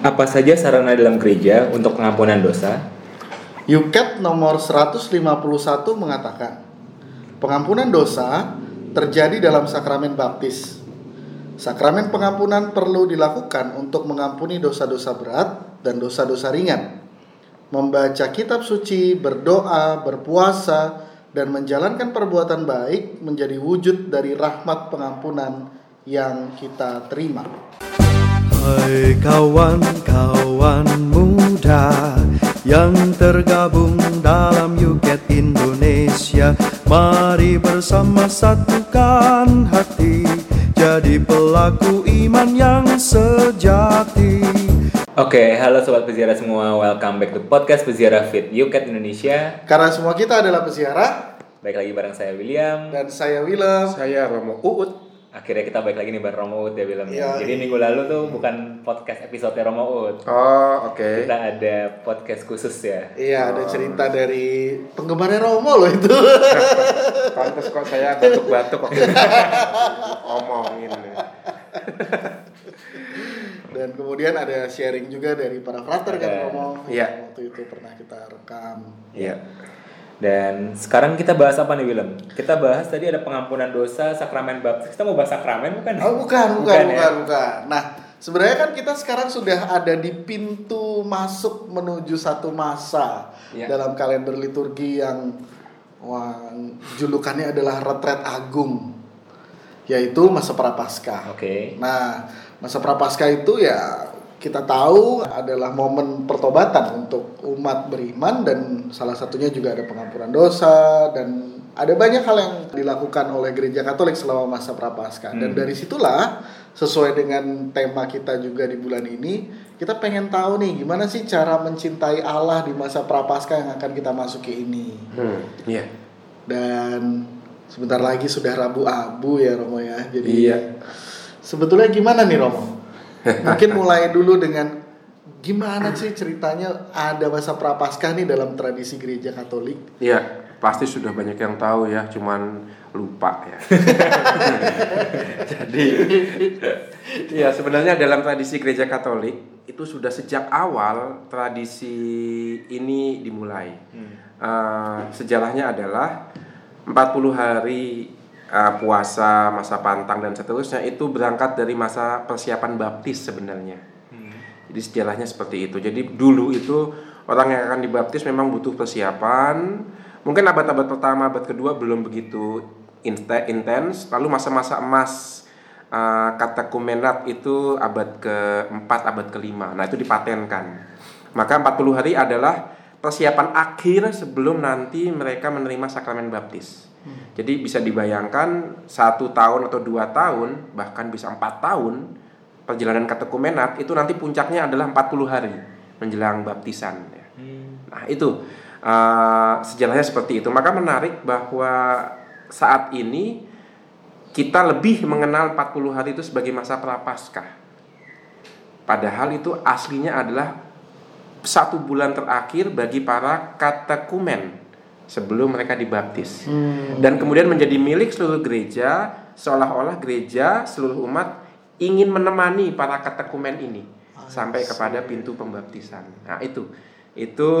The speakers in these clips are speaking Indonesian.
Apa saja sarana dalam gereja untuk pengampunan dosa? Yuket nomor 151 mengatakan, pengampunan dosa terjadi dalam sakramen baptis. Sakramen pengampunan perlu dilakukan untuk mengampuni dosa-dosa berat dan dosa-dosa ringan. Membaca kitab suci, berdoa, berpuasa, dan menjalankan perbuatan baik menjadi wujud dari rahmat pengampunan yang kita terima. Hai kawan-kawan muda yang tergabung dalam Yuket Indonesia Mari bersama satukan hati Jadi pelaku iman yang sejati Oke, halo sobat peziarah semua. Welcome back to podcast Peziarah Fit Yuket Indonesia. Karena semua kita adalah peziarah Baik lagi bareng saya William. dan saya Willem. Saya Romo Uut. Akhirnya kita balik lagi nih bareng Romo Ut ya William. Iya. Jadi minggu lalu tuh bukan podcast episode Romo Ut. Oh, oke. Kita ada podcast khusus ya. Iya, ada cerita dari penggemarnya Romo loh itu. Pantes kok saya batuk-batuk waktu itu. Omongin. Dan kemudian ada sharing juga dari para frater kan. Romo. Iya. Waktu itu pernah kita rekam. Iya. Dan sekarang kita bahas apa nih Willem? Kita bahas tadi ada pengampunan dosa, sakramen baptis. Kita mau bahas sakramen bukan? Oh, bukan, bukan, bukan, ya? bukan. Nah, sebenarnya kan kita sekarang sudah ada di pintu masuk menuju satu masa Iya. dalam kalender liturgi yang wah, julukannya adalah retret agung, yaitu masa prapaskah. Oke. Nah, masa prapaskah itu ya kita tahu adalah momen pertobatan untuk umat beriman dan salah satunya juga ada pengampunan dosa dan ada banyak hal yang dilakukan oleh gereja Katolik selama masa prapaskah dan Hmm. dari situlah sesuai dengan tema kita juga di bulan ini kita pengen tahu nih gimana sih cara mencintai Allah di masa prapaskah yang akan kita masuki ini Hmm, iya. dan sebentar lagi sudah Rabu Abu ya Romo ya jadi Iya. sebetulnya gimana nih Romo mungkin mulai dulu dengan gimana sih ceritanya ada masa prapaskah nih dalam tradisi gereja Katolik Iya, pasti sudah banyak yang tahu ya, cuman lupa ya. Jadi ya sebenarnya dalam tradisi gereja Katolik itu sudah sejak awal tradisi ini dimulai. Eh, sejarahnya adalah 40 hari eh, puasa, masa pantang dan seterusnya itu berangkat dari masa persiapan baptis sebenarnya. Jadi sejarahnya seperti itu. Jadi dulu itu orang yang akan dibaptis memang butuh persiapan. Mungkin abad-abad pertama, abad kedua belum begitu inte- intens. Lalu masa-masa emas uh, katekumenat itu abad keempat, abad kelima. Nah itu dipatenkan. Maka 40 hari adalah persiapan akhir sebelum nanti mereka menerima sakramen baptis. Jadi bisa dibayangkan satu tahun atau dua tahun, bahkan bisa empat tahun perjalanan katekumenat itu nanti puncaknya adalah 40 hari menjelang baptisan. ya. Nah itu uh, sejarahnya seperti itu. Maka menarik bahwa saat ini kita lebih mengenal 40 hari itu sebagai masa prapaskah. Padahal itu aslinya adalah satu bulan terakhir bagi para katekumen sebelum mereka dibaptis. Dan kemudian menjadi milik seluruh gereja, seolah-olah gereja seluruh umat ingin menemani para katekumen ini sampai kepada pintu pembaptisan. Nah, itu itu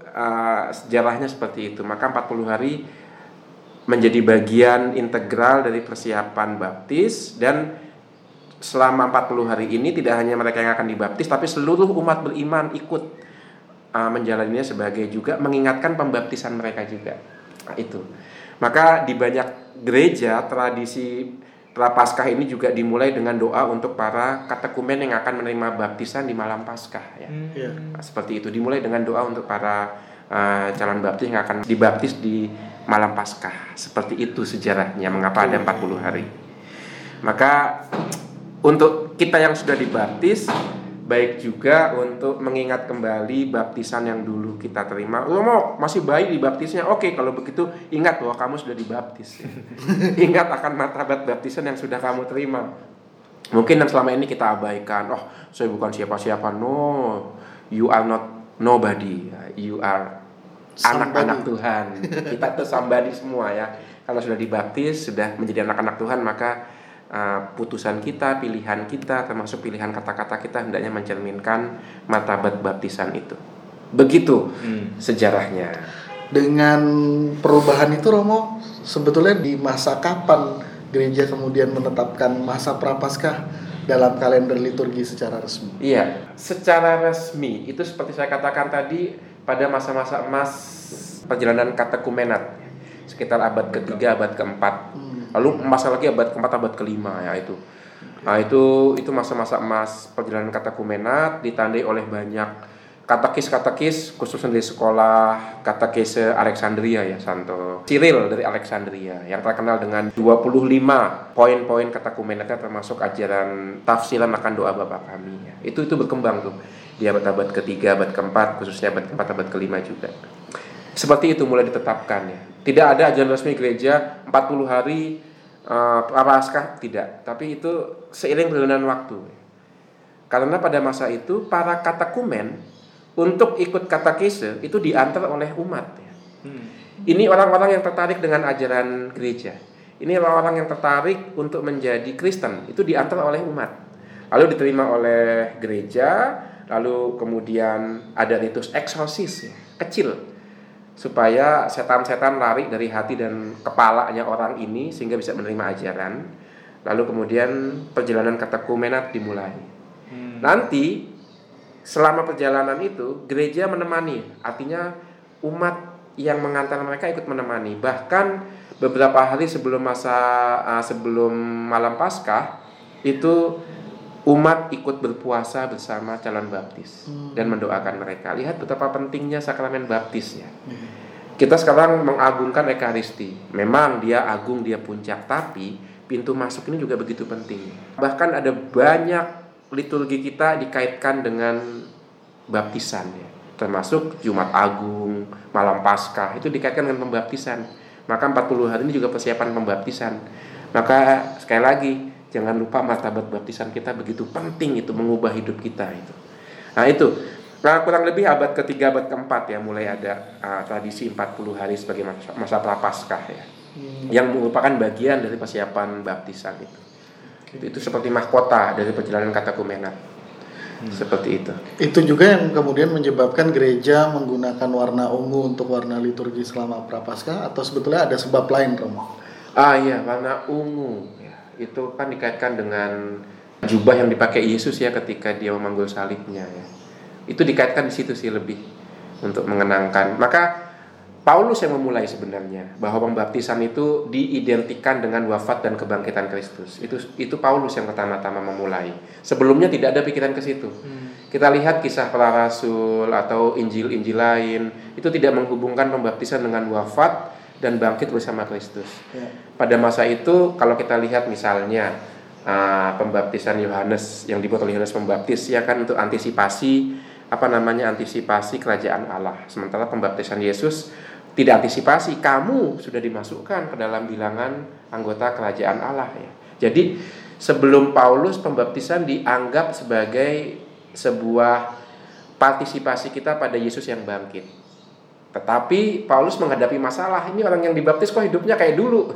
uh, sejarahnya seperti itu. Maka 40 hari menjadi bagian integral dari persiapan baptis dan selama 40 hari ini tidak hanya mereka yang akan dibaptis tapi seluruh umat beriman ikut uh, menjalaninya sebagai juga mengingatkan pembaptisan mereka juga. Nah, itu. Maka di banyak gereja tradisi Prapaskah ini juga dimulai dengan doa untuk para katekumen yang akan menerima baptisan di malam Paskah ya. Iya. Nah, seperti itu dimulai dengan doa untuk para uh, calon baptis yang akan dibaptis di malam Paskah. Seperti itu sejarahnya mengapa ada 40 hari. Maka untuk kita yang sudah dibaptis baik juga untuk mengingat kembali baptisan yang dulu kita terima. Lo mau masih bayi dibaptisnya? Oke, kalau begitu ingat bahwa kamu sudah dibaptis. ingat akan martabat baptisan yang sudah kamu terima. Mungkin yang selama ini kita abaikan. Oh, saya bukan siapa-siapa. No, you are not nobody. You are anak-anak Tuhan. Kita tuh somebody semua ya. Kalau sudah dibaptis, sudah menjadi anak-anak Tuhan, maka uh, putusan kita, pilihan kita, termasuk pilihan kata-kata kita hendaknya mencerminkan martabat baptisan itu. Begitu Hmm. sejarahnya. Dengan perubahan itu Romo, sebetulnya di masa kapan gereja kemudian menetapkan masa prapaskah dalam kalender liturgi secara resmi? Iya, secara resmi itu seperti saya katakan tadi pada masa-masa emas perjalanan katekumenat sekitar abad ketiga, abad keempat. Lalu masa lagi abad keempat, abad kelima ya itu. Nah itu itu masa-masa emas perjalanan katekumenat ditandai oleh banyak katekis-katekis khususnya dari sekolah katekis Alexandria ya Santo Cyril dari Alexandria yang terkenal dengan 25 poin-poin katekumenatnya termasuk ajaran tafsiran akan doa Bapa kami ya. Itu itu berkembang tuh di abad-abad ketiga, abad keempat, khususnya abad keempat, abad kelima juga. Seperti itu mulai ditetapkan ya. Tidak ada ajaran resmi gereja 40 hari uh, prapaskah tidak, tapi itu seiring berjalannya waktu. Karena pada masa itu para katekumen untuk ikut katekese itu diantar oleh umat. ya. Ini orang-orang yang tertarik dengan ajaran gereja. Ini orang-orang yang tertarik untuk menjadi Kristen itu diantar oleh umat. Lalu diterima oleh gereja, lalu kemudian ada ritus eksorsis ya, kecil supaya setan-setan lari dari hati dan kepalanya orang ini sehingga bisa menerima ajaran. Lalu kemudian perjalanan katekumenat dimulai. Nanti selama perjalanan itu gereja menemani, artinya umat yang mengantar mereka ikut menemani. Bahkan beberapa hari sebelum masa uh, sebelum malam Paskah itu umat ikut berpuasa bersama calon baptis dan mendoakan mereka. Lihat betapa pentingnya sakramen baptis ya. Kita sekarang mengagungkan Ekaristi. Memang dia agung, dia puncak, tapi pintu masuk ini juga begitu penting. Bahkan ada banyak liturgi kita dikaitkan dengan baptisan ya. Termasuk Jumat Agung, Malam Paskah itu dikaitkan dengan pembaptisan. Maka 40 hari ini juga persiapan pembaptisan. Maka sekali lagi jangan lupa martabat baptisan kita begitu penting itu mengubah hidup kita itu. Nah itu Nah, kurang lebih abad ketiga, abad keempat ya mulai ada uh, tradisi 40 hari sebagai masa, masa prapaskah ya. Yang merupakan bagian dari persiapan baptisan itu. Itu, itu seperti mahkota dari perjalanan katakumenat. Seperti itu. Itu juga yang kemudian menyebabkan gereja menggunakan warna ungu untuk warna liturgi selama prapaskah atau sebetulnya ada sebab lain Romo? Ah iya, warna ungu. Itu kan dikaitkan dengan jubah yang dipakai Yesus ya ketika dia memanggul salibnya ya. Itu dikaitkan di situ sih lebih untuk mengenangkan. Maka Paulus yang memulai sebenarnya bahwa pembaptisan itu diidentikan dengan wafat dan kebangkitan Kristus. Itu itu Paulus yang pertama-tama memulai. Sebelumnya tidak ada pikiran ke situ. Kita lihat kisah para rasul atau injil-injil lain itu tidak menghubungkan pembaptisan dengan wafat dan bangkit bersama Kristus. Ya. Pada masa itu kalau kita lihat misalnya ah, pembaptisan Yohanes yang dibuat oleh Yohanes Pembaptis ya kan untuk antisipasi apa namanya antisipasi kerajaan Allah. Sementara pembaptisan Yesus tidak antisipasi, kamu sudah dimasukkan ke dalam bilangan anggota kerajaan Allah ya. Jadi sebelum Paulus pembaptisan dianggap sebagai sebuah partisipasi kita pada Yesus yang bangkit. Tetapi Paulus menghadapi masalah, ini orang yang dibaptis kok hidupnya kayak dulu.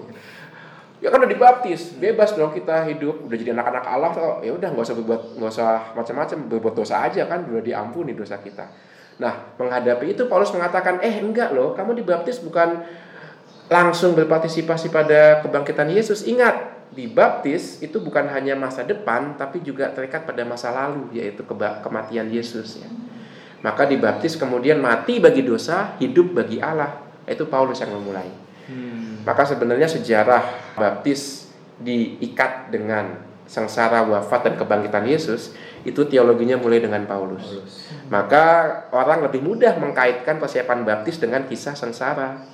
Ya kan udah dibaptis, bebas dong kita hidup, udah jadi anak-anak Allah, kok ya udah nggak usah berbuat nggak usah macam-macam, berbuat dosa aja kan, udah diampuni dosa kita. Nah, menghadapi itu Paulus mengatakan, eh enggak loh, kamu dibaptis bukan langsung berpartisipasi pada kebangkitan Yesus. Ingat, dibaptis itu bukan hanya masa depan, tapi juga terikat pada masa lalu, yaitu kematian Yesus ya. Maka dibaptis kemudian mati bagi dosa, hidup bagi Allah. Itu Paulus yang memulai. Maka sebenarnya sejarah baptis diikat dengan sengsara wafat dan kebangkitan Yesus itu teologinya mulai dengan Paulus. Maka orang lebih mudah mengkaitkan persiapan baptis dengan kisah sengsara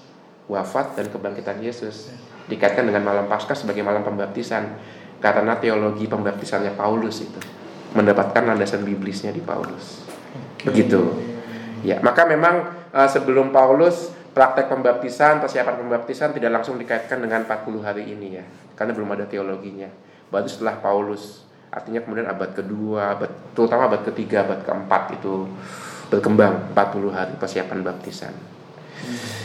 wafat dan kebangkitan Yesus. Dikaitkan dengan malam Paskah sebagai malam pembaptisan karena teologi pembaptisannya Paulus itu mendapatkan landasan biblisnya di Paulus. Begitu. Ya, maka memang eh, sebelum Paulus praktek pembaptisan, persiapan pembaptisan tidak langsung dikaitkan dengan 40 hari ini ya. Karena belum ada teologinya. Baru setelah Paulus artinya kemudian abad kedua, abad, terutama abad ketiga, abad keempat itu berkembang 40 hari persiapan baptisan.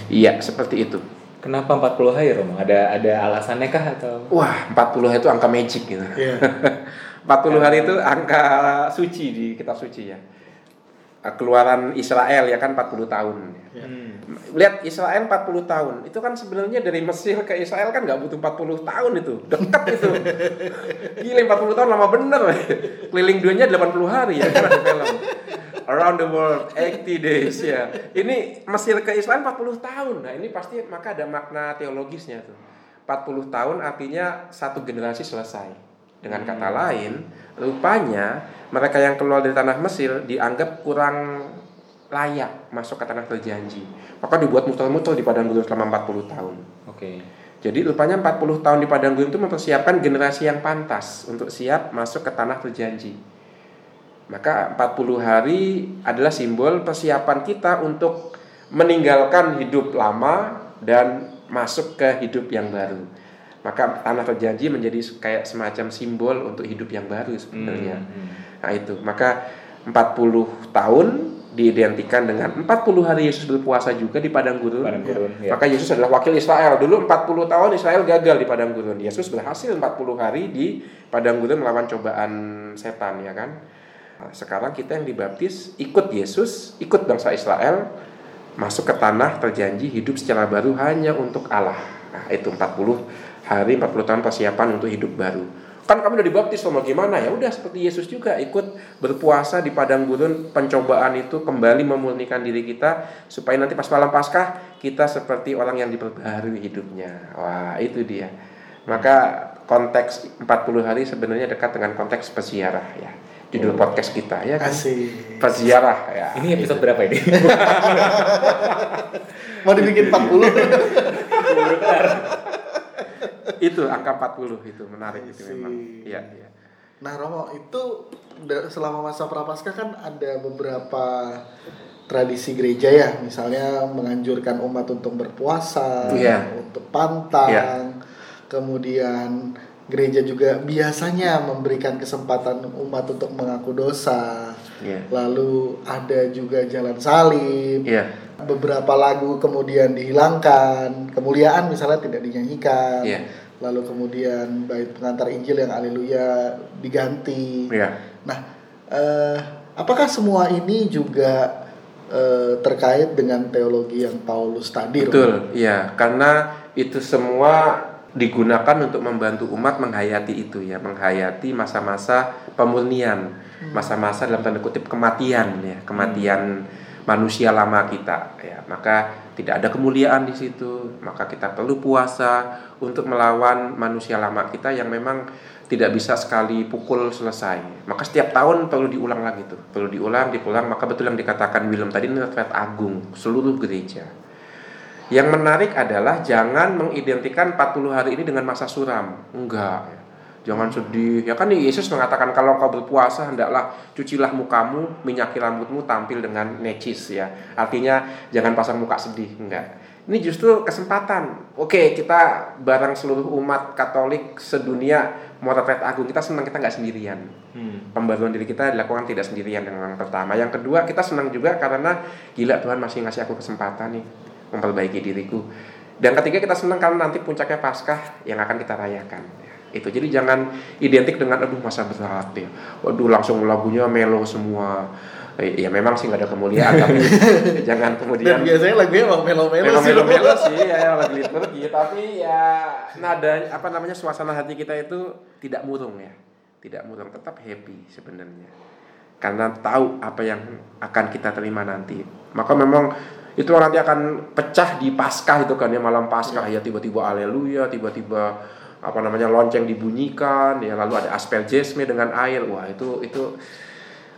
Iya, seperti itu. Kenapa 40 hari Romo? Ada ada alasannya kah atau? Wah, 40 itu angka magic gitu. Iya. 40 hari itu angka suci di kitab suci ya. Keluaran Israel ya kan 40 tahun. Hmm. Lihat Israel 40 tahun. Itu kan sebenarnya dari Mesir ke Israel kan nggak butuh 40 tahun itu. Dekat itu. Gila 40 tahun lama bener. Keliling dunia 80 hari ya kan ada film. Around the world 80 days ya. Ini Mesir ke Israel 40 tahun. Nah, ini pasti maka ada makna teologisnya tuh. 40 tahun artinya satu generasi selesai. Dengan kata lain, rupanya mereka yang keluar dari tanah Mesir dianggap kurang layak masuk ke tanah terjanji. Maka dibuat muter-muter di padang gurun selama 40 tahun. Oke. Jadi rupanya 40 tahun di padang gurun itu mempersiapkan generasi yang pantas untuk siap masuk ke tanah terjanji. Maka 40 hari adalah simbol persiapan kita untuk meninggalkan hidup lama dan masuk ke hidup yang baru. Maka tanah terjanji menjadi kayak semacam simbol untuk hidup yang baru sebenarnya. Hmm, Nah itu, maka 40 tahun diidentikan dengan 40 hari Yesus berpuasa juga di padang gurun. Padang gurun, ya. Maka Yesus adalah wakil Israel. Dulu 40 tahun Israel gagal di padang gurun. Yesus berhasil 40 hari di padang gurun melawan cobaan setan ya kan. Nah, sekarang kita yang dibaptis ikut Yesus, ikut bangsa Israel masuk ke tanah terjanji hidup secara baru hanya untuk Allah. Nah, itu 40 hari 40 tahun persiapan untuk hidup baru. Kan kami udah dibaptis sama gimana ya? Udah seperti Yesus juga ikut berpuasa di padang gurun pencobaan itu kembali memurnikan diri kita supaya nanti pas malam Paskah kita seperti orang yang diperbaharui hidupnya. Wah, itu dia. Maka konteks 40 hari sebenarnya dekat dengan konteks peziarah ya. Judul podcast kita ya kan. Asik. Peziarah ya. Ini episode berapa ini? Mau dibikin 40. Itu angka 40 itu menarik itu memang. Iya, iya. Nah Romo itu selama masa prapaskah kan ada beberapa tradisi gereja ya, misalnya menganjurkan umat untuk berpuasa, Iya. untuk pantang, kemudian gereja juga biasanya memberikan kesempatan umat untuk mengaku dosa, Iya. lalu ada juga jalan salib, Iya. beberapa lagu kemudian dihilangkan, kemuliaan misalnya tidak dinyanyikan, Iya. Lalu kemudian bait pengantar Injil yang Haleluya diganti. Iya. Nah, eh, apakah semua ini juga eh, terkait dengan teologi yang Paulus tadi? Betul, iya. Karena itu semua digunakan untuk membantu umat menghayati itu ya, menghayati masa-masa pemurnian, masa-masa dalam tanda kutip kematian ya, kematian manusia lama kita ya. Maka tidak ada kemuliaan di situ, maka kita perlu puasa untuk melawan manusia lama kita yang memang tidak bisa sekali pukul selesai. Maka setiap tahun perlu diulang lagi tuh, perlu diulang, diulang. Maka betul yang dikatakan Willem tadi ini agung seluruh gereja. Yang menarik adalah jangan mengidentikan 40 hari ini dengan masa suram. Enggak. Jangan sedih. Ya kan Yesus mengatakan kalau kau berpuasa hendaklah cucilah mukamu, minyaki rambutmu tampil dengan necis ya. Artinya jangan pasang muka sedih. Enggak. Ini justru kesempatan. Oke, kita bareng seluruh umat Katolik sedunia mau retret agung. Kita senang kita nggak sendirian Hmm. pembaruan diri kita dilakukan tidak sendirian dengan yang pertama. Yang kedua, kita senang juga karena gila Tuhan masih ngasih aku kesempatan nih memperbaiki diriku. Dan ketiga kita senang karena nanti puncaknya Paskah yang akan kita rayakan. Itu jadi jangan identik dengan aduh masa berat ya. Waduh langsung lagunya melo semua. Eh, Ya memang sih nggak ada kemuliaan tapi jangan Dan kemudian biasanya lagunya emang melo-melo sih. melo Romo. melo sih ya lagi liturgi tapi ya nada apa namanya suasana hati kita itu tidak murung ya tidak murung tetap happy sebenarnya karena tahu apa yang akan kita terima nanti maka memang itu nanti akan pecah di paskah itu kan ya malam paskah ya tiba-tiba aleluya tiba-tiba apa namanya lonceng dibunyikan ya lalu ada aspergesme dengan air. Wah itu itu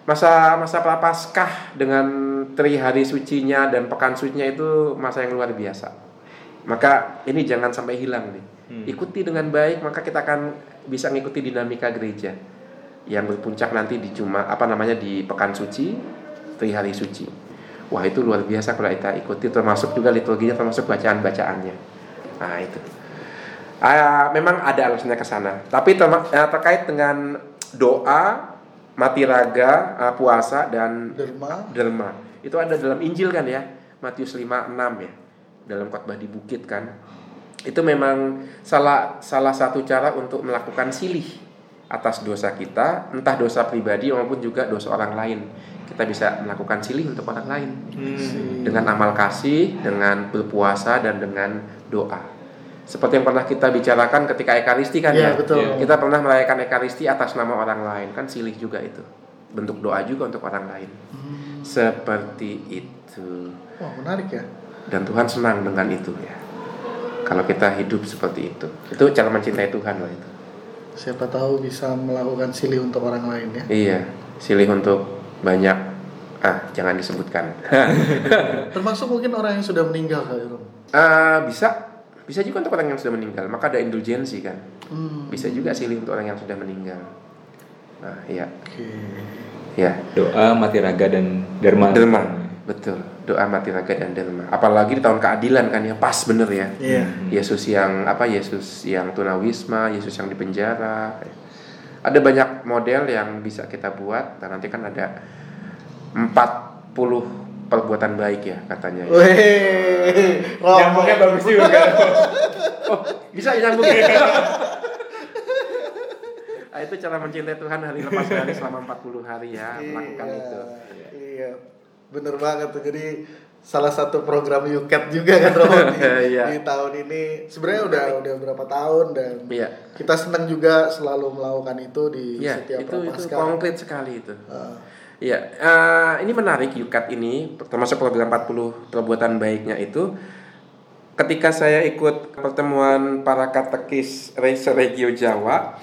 masa masa prapaskah dengan tri hari sucinya dan pekan sucinya itu masa yang luar biasa. Maka ini jangan sampai hilang nih. Ikuti dengan baik maka kita akan bisa mengikuti dinamika gereja yang berpuncak nanti di cuma apa namanya di pekan suci tri hari suci. Wah itu luar biasa kalau kita ikuti termasuk juga liturginya termasuk bacaan bacaannya nah itu Ah, memang ada alasannya ke sana. Tapi terma- eh, terkait dengan doa mati raga eh, puasa dan Derma. derma. Itu ada dalam Injil kan ya? Matius 5 6 ya? Dalam khotbah di bukit kan? Itu memang salah salah satu cara untuk melakukan silih atas dosa kita entah dosa pribadi maupun juga dosa orang lain. Kita bisa melakukan silih untuk orang lain. Hmm. dengan amal kasih dengan berpuasa dan dengan doa seperti yang pernah kita bicarakan ketika ekaristi kan Iya, ya. betul. kita pernah merayakan ekaristi atas nama orang lain. Kan silih juga itu. Bentuk doa juga untuk orang lain. Hmm. seperti itu. Wah menarik ya. dan Tuhan senang dengan itu ya. Kalau kita hidup seperti itu. Itu cara mencintai Tuhan loh itu. Siapa tahu bisa melakukan silih untuk orang lain ya. iya. Silih untuk banyak ah jangan disebutkan. Termasuk mungkin orang yang sudah meninggal kali Rom. Ah, bisa bisa juga untuk orang yang sudah meninggal maka ada indulgensi kan? Hmm. bisa juga silih untuk orang yang sudah meninggal. Nah iya. Oke. ya Doa, mati raga dan derma. derma betul. Doa mati raga dan derma. Apalagi di tahun keadilan kan ya pas bener ya. Iya. Yesus yang apa Yesus yang tunawisma Yesus yang dipenjara ada banyak model yang bisa kita buat. Dan nanti kan ada 40 perbuatan baik ya katanya ya. Weh, Romo. Nyambungnya bagus juga. oh bisa ya nyambung ya Ah, itu cara mencintai Tuhan hari lepas hari selama 40 hari ya melakukan Iya, itu Iya, bener banget tuh. Jadi salah satu program UCAT juga kan Romo di, Iya. di tahun ini. Sebenarnya udah udah berapa tahun dan Iya. kita senang juga selalu melakukan itu di Iya, setiap itu itu konkret sekali itu. Ah, Iya, eh, ini menarik UCAT ini, termasuk program 40 perbuatan baiknya itu. Ketika saya ikut pertemuan para katekis Regio Jawa,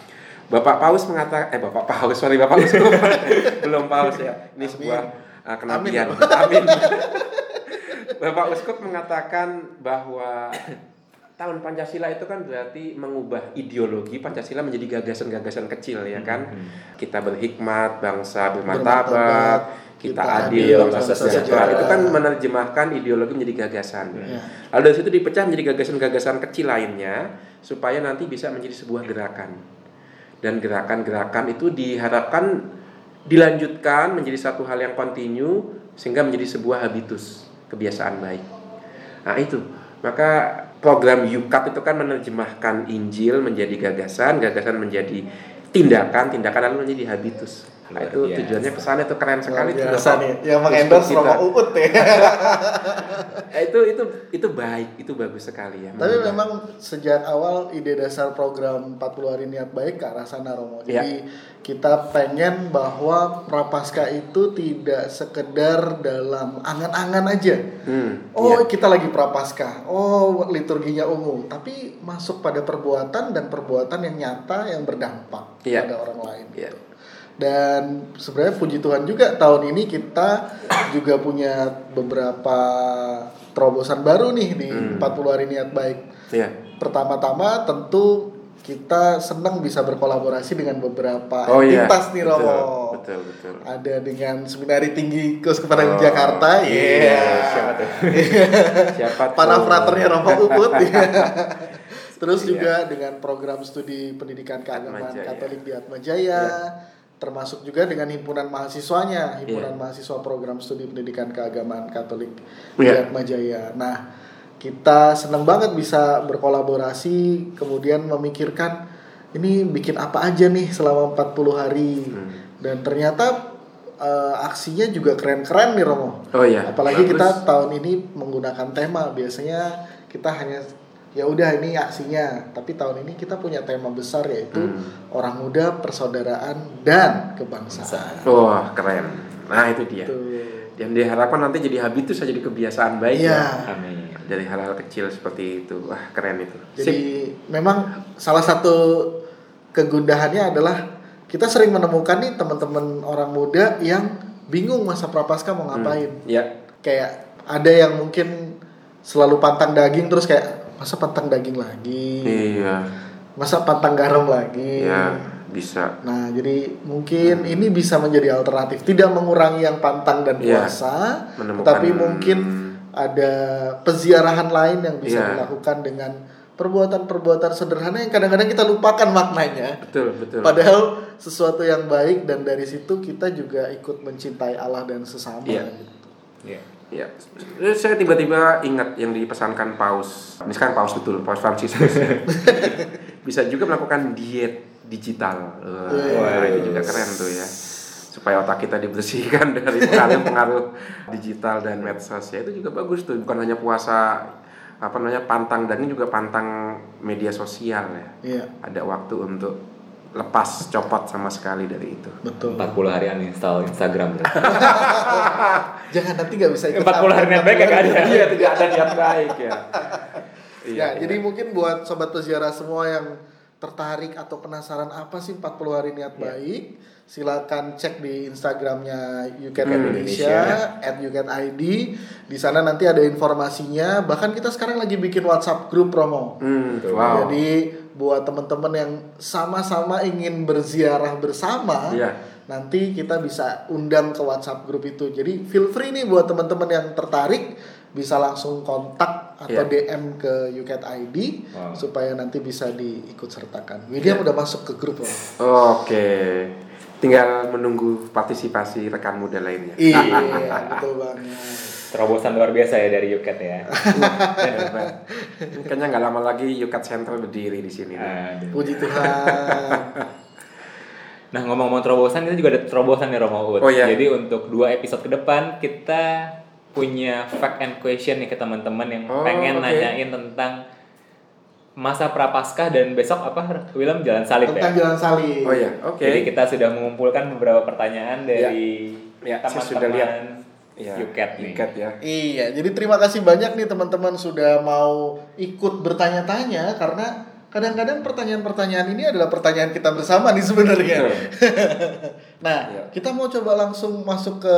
Bapak Paus mengatakan, eh Bapak Paus, sorry Bapak Uskup, belum Paus ya. Ini sebuah eh, kenabian. Amin. Bapak Uskup mengatakan bahwa tahun Pancasila itu kan berarti mengubah ideologi Pancasila menjadi gagasan-gagasan kecil ya kan. Kita berhikmat, bangsa Bermartabat, kita, kita adil, adil, bangsa bangsa sejahtera. sejahtera. Itu kan menerjemahkan ideologi menjadi gagasan. Iya. Lalu dari situ dipecah menjadi gagasan-gagasan kecil lainnya supaya nanti bisa menjadi sebuah gerakan. Dan gerakan-gerakan itu diharapkan dilanjutkan menjadi satu hal yang kontinu sehingga menjadi sebuah habitus, kebiasaan baik. Nah, itu. Maka program UCAT itu kan menerjemahkan Injil menjadi gagasan, gagasan menjadi tindakan, tindakan lalu menjadi habitus. Nah, Luar itu biasa. tujuannya ke sana itu keren luar sekali biasa nih. Yang mengendorse. Romo Uut ya. Eh, itu itu itu baik, itu bagus sekali ya. Tapi memang sejak awal ide dasar program 40 hari niat baik ke arah sana Romo. Iya. Jadi kita pengen bahwa prapaskah itu tidak sekedar dalam angan-angan aja. Hmm, Oh, iya. kita lagi prapaskah. Oh, liturginya umum, tapi masuk pada perbuatan dan perbuatan yang nyata yang berdampak Iya. pada orang lain. Iya. Dan sebenarnya puji Tuhan juga tahun ini kita juga punya beberapa terobosan baru nih di Hmm. 40 hari niat baik. Iya. Pertama-tama tentu kita senang bisa berkolaborasi dengan beberapa Oh iya. entitas nih Betul, Romo. Betul, betul. Ada dengan Seminari Tinggi Keuskupan Oh, Jakarta, iya, iya. Siapa tuh? Siapa tuh? Para fraternya Romo Uput. Terus Iya. juga dengan program studi pendidikan keagamaan. Katolik di Atmajaya. Termasuk juga dengan himpunan mahasiswanya, himpunan mahasiswa program studi pendidikan keagamaan Katolik di Iya. Atmajaya. Nah, kita senang banget bisa berkolaborasi, kemudian memikirkan ini bikin apa aja nih selama 40 hari. Hmm. Dan ternyata eh, aksinya juga keren-keren nih Romo. Oh iya. Apalagi Bagus. kita tahun ini menggunakan tema. Biasanya kita hanya ya udah ini aksinya, tapi tahun ini kita punya tema besar yaitu Hmm. orang muda, persaudaraan dan kebangsaan. Wah, keren. Nah, itu dia. Tuh. Yang diharapkan nanti jadi habitus saja jadi kebiasaan baik Iya. ya. Amin. Dari hal-hal kecil seperti itu. Wah, keren itu. Sip. Jadi memang salah satu kegundahannya adalah kita sering menemukan nih teman-teman orang muda yang bingung masa prapaskah mau ngapain. Ya. Kayak ada yang mungkin selalu pantang daging terus kayak masa pantang daging lagi, Iya. masa pantang garam lagi. Ya, bisa. Nah, jadi mungkin ini bisa menjadi alternatif, tidak mengurangi yang pantang dan Iya. puasa, Menemukan- tapi mungkin ada peziarahan lain yang bisa Iya. dilakukan dengan perbuatan-perbuatan sederhana yang kadang-kadang kita lupakan maknanya. Betul, betul. Padahal sesuatu yang baik dan dari situ kita juga ikut mencintai Allah dan sesama. Iya. gitu. Iya. Ya, saya tiba-tiba ingat yang dipesankan Paus. Ini sekarang Paus betul, Paus Franciscus. Bisa juga melakukan diet digital. Wah, Iya. itu juga keren tuh ya. Supaya otak kita dibersihkan dari pengaruh-pengaruh digital dan medsos ya itu juga bagus tuh. Bukan hanya puasa apa namanya pantang dan ini juga pantang media sosial ya. Iya, Ada waktu untuk lepas copot sama sekali dari itu. betul. 40 hari uninstall Instagram. Jangan nanti nggak bisa ikut 40 hari niat baik kagak ada. Iya, tidak ada niat baik ya. Ya, jadi mungkin buat sobat peziarah semua yang tertarik atau penasaran apa sih 40 hari niat baik, silakan cek di Instagramnya YouCat Hmm, Indonesia, at YouCatID. Di sana nanti ada informasinya. Bahkan kita sekarang lagi bikin WhatsApp grup promo. Hmm, wow. Jadi buat teman-teman yang sama-sama ingin berziarah bersama, Iya. nanti kita bisa undang ke WhatsApp grup itu. Jadi feel free nih buat teman-teman yang tertarik bisa langsung kontak atau Iya. DM ke YouCat ID Wow. supaya nanti bisa diikut sertakan. William udah masuk ke grup loh. Oke. Tinggal menunggu partisipasi rekan muda lainnya. iya, betul banget. Terobosan luar biasa ya dari Yuket ya. Hebat. Kayaknya nggak lama lagi Yukat Central berdiri di sini. Aduh. Puji Tuhan. Nah ngomong-ngomong terobosan kita juga ada terobosan nih Romo Ut. Oh, iya. Jadi untuk dua episode ke depan kita punya fact and question nih ke teman-teman yang Oh, pengen oke. nanyain tentang masa prapaskah dan besok apa Willem jalan salib Tentang ya. jalan salib. Oh iya, oke. Jadi kita sudah mengumpulkan beberapa pertanyaan dari Ya, saya sudah Iya, Yuket nih. Yukat ya. Iya, jadi terima kasih banyak nih teman-teman sudah mau ikut bertanya-tanya karena kadang-kadang pertanyaan-pertanyaan ini adalah pertanyaan kita bersama nih sebenarnya. nah, Iya. kita mau coba langsung masuk ke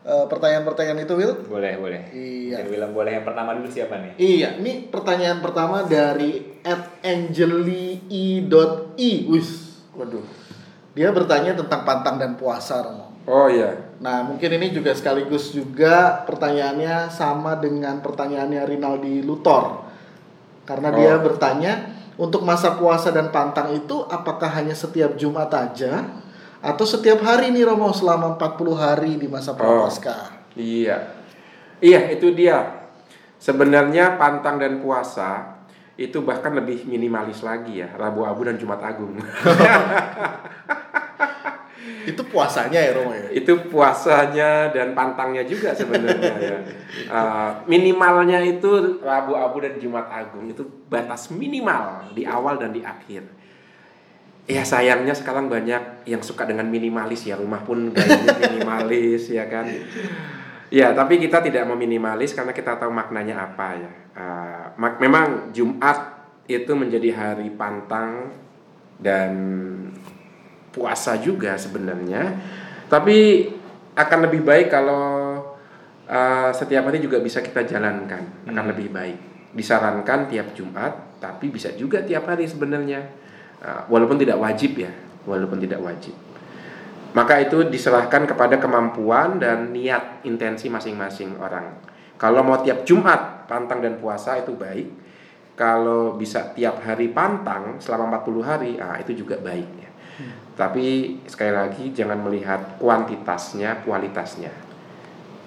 eh, pertanyaan-pertanyaan itu, Will? Boleh boleh. Iya. Mungkin Willem boleh yang pertama dulu siapa nih? Iya, ini pertanyaan pertama dari @angeli.i. Wis. Waduh. Dia bertanya tentang pantang dan puasa, Romo. Oh iya. Nah, mungkin ini juga sekaligus juga pertanyaannya sama dengan pertanyaannya Rinaldi Luthor. Karena dia Oh. bertanya, untuk masa puasa dan pantang itu apakah hanya setiap Jumat aja atau setiap hari nih Romo selama 40 hari di masa Prapaskah? Iya. Iya, itu dia. Sebenarnya pantang dan puasa itu bahkan lebih minimalis lagi ya, Rabu Abu dan Jumat Agung. Itu puasanya ya Romo ya? itu puasanya dan pantangnya juga sebenarnya ya. Uh, minimalnya itu Rabu Abu dan Jumat Agung itu batas minimal di awal dan di akhir. Ya sayangnya sekarang banyak yang suka dengan minimalis ya rumah pun gayanya minimalis ya kan. Ya tapi kita tidak mau minimalis karena kita tahu maknanya apa ya. Uh, mak- memang Jumat itu menjadi hari pantang dan puasa juga sebenarnya. Tapi akan lebih baik kalau uh, setiap hari juga bisa kita jalankan, akan lebih baik. Disarankan tiap Jumat, tapi bisa juga tiap hari sebenarnya. Uh, walaupun tidak wajib ya, walaupun tidak wajib. Maka itu diserahkan kepada kemampuan dan niat intensi masing-masing orang. Kalau mau tiap Jumat pantang dan puasa itu baik. Kalau bisa tiap hari pantang selama 40 hari, ah itu juga baik ya. Tapi sekali lagi jangan melihat kuantitasnya, kualitasnya.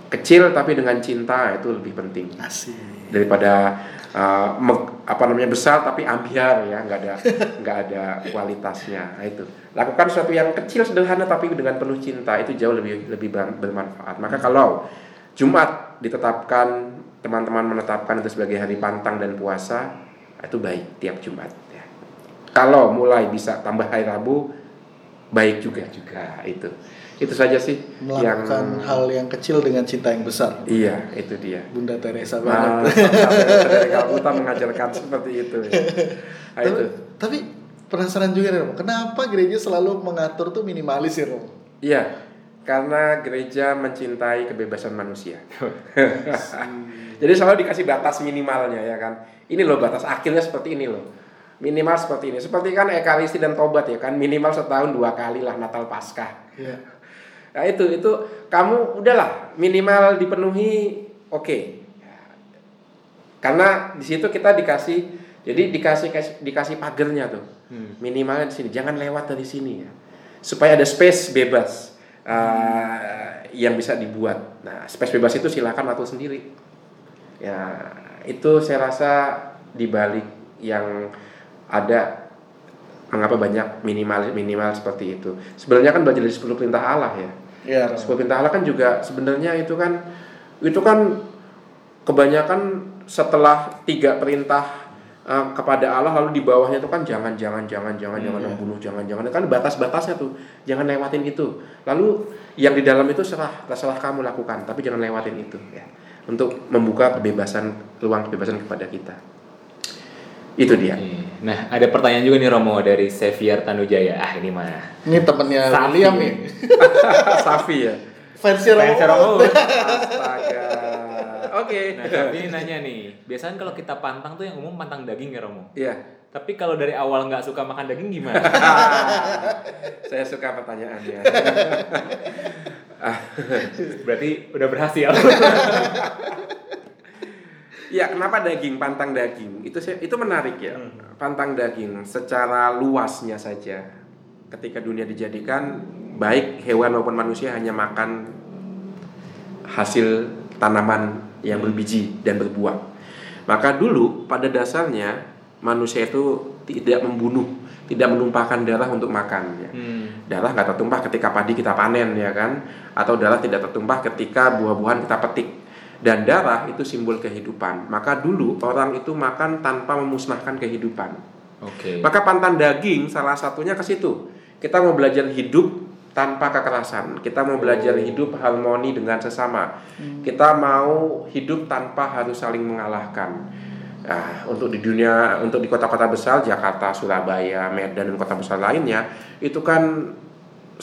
Kecil tapi dengan cinta itu lebih penting Asik. daripada uh, me- apa namanya besar tapi ambiar ya nggak ada nggak ada kualitasnya nah, itu lakukan sesuatu yang kecil sederhana tapi dengan penuh cinta itu jauh lebih lebih ber- bermanfaat maka kalau Jumat ditetapkan teman-teman menetapkan itu sebagai hari pantang dan puasa itu baik tiap Jumat ya. kalau mulai bisa tambah hari Rabu baik juga juga itu itu saja sih yang Melakukan hal yang kecil dengan cinta yang besar. iya itu dia Bunda Teresa Nah, banget. dari Kalkuta mengajarkan seperti itu. Ya. Nah, tapi, itu. tapi penasaran juga nih kenapa gereja selalu mengatur tuh minimalis ya Romo? Iya, karena gereja mencintai kebebasan manusia. Jadi selalu dikasih batas minimalnya ya kan. Ini loh batas akhirnya seperti ini loh. Minimal seperti ini. Seperti kan ekaristi dan tobat ya kan. Minimal setahun dua kali lah Natal Paskah. Iya. Nah itu itu kamu udahlah minimal dipenuhi oke. Karena di situ kita dikasih jadi dikasih kasih- dikasih pagernya tuh. Minimalnya di sini jangan lewat dari sini ya. Supaya ada space bebas. uh, yang bisa dibuat. Nah, space bebas itu silakan atur sendiri. Ya, itu saya rasa dibalik yang ada mengapa banyak minimal minimal seperti itu. Sebenarnya kan belajar dari 10 perintah Allah ya. Ya, Sebuah perintah Allah kan juga sebenarnya itu kan itu kan kebanyakan setelah tiga perintah uh, kepada Allah lalu di bawahnya itu kan jangan jangan jangan jangan jangan membunuh jangan jangan. Kan batas-batasnya tuh jangan lewatin itu. Lalu yang di dalam itu serah terserah kamu lakukan tapi jangan lewatin itu ya. Untuk membuka kebebasan ruang kebebasan kepada kita itu dia Oke. Nah, ada pertanyaan juga nih Romo dari Xavier Tanujaya. Ah, ini mah. Ini temennya Sapi. William nih. Safi ya Fans Romo. Romo. astaga oke Nah, tapi ini nanya nih, biasanya kalau kita pantang tuh yang umum pantang daging ya Romo. Iya Tapi kalau dari awal nggak suka makan daging gimana? saya suka pertanyaannya Berarti udah berhasil. Ya, kenapa daging, pantang daging? Itu saya- itu menarik ya. Pantang daging secara luasnya saja. Ketika dunia dijadikan baik hewan maupun manusia hanya makan hasil tanaman yang berbiji dan berbuah. Maka dulu pada dasarnya manusia itu tidak membunuh, tidak menumpahkan darah untuk makan ya. Hmm. Darah nggak tertumpah ketika padi kita panen ya kan, atau darah tidak tertumpah ketika buah-buahan kita petik. Dan darah itu simbol kehidupan. Maka dulu orang itu makan tanpa memusnahkan kehidupan. Oke. Maka pantan daging salah satunya ke situ. Kita mau belajar hidup tanpa kekerasan. Kita mau belajar hidup harmoni dengan sesama. Kita mau hidup tanpa harus saling mengalahkan. Nah, untuk di dunia, untuk di kota-kota besar, Jakarta, Surabaya, Medan, dan kota besar lainnya, itu kan